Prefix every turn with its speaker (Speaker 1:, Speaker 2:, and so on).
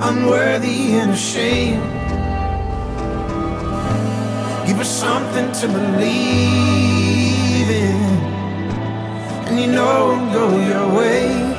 Speaker 1: unworthy and ashamed. Give us something to believe in, and you know I'll go your way.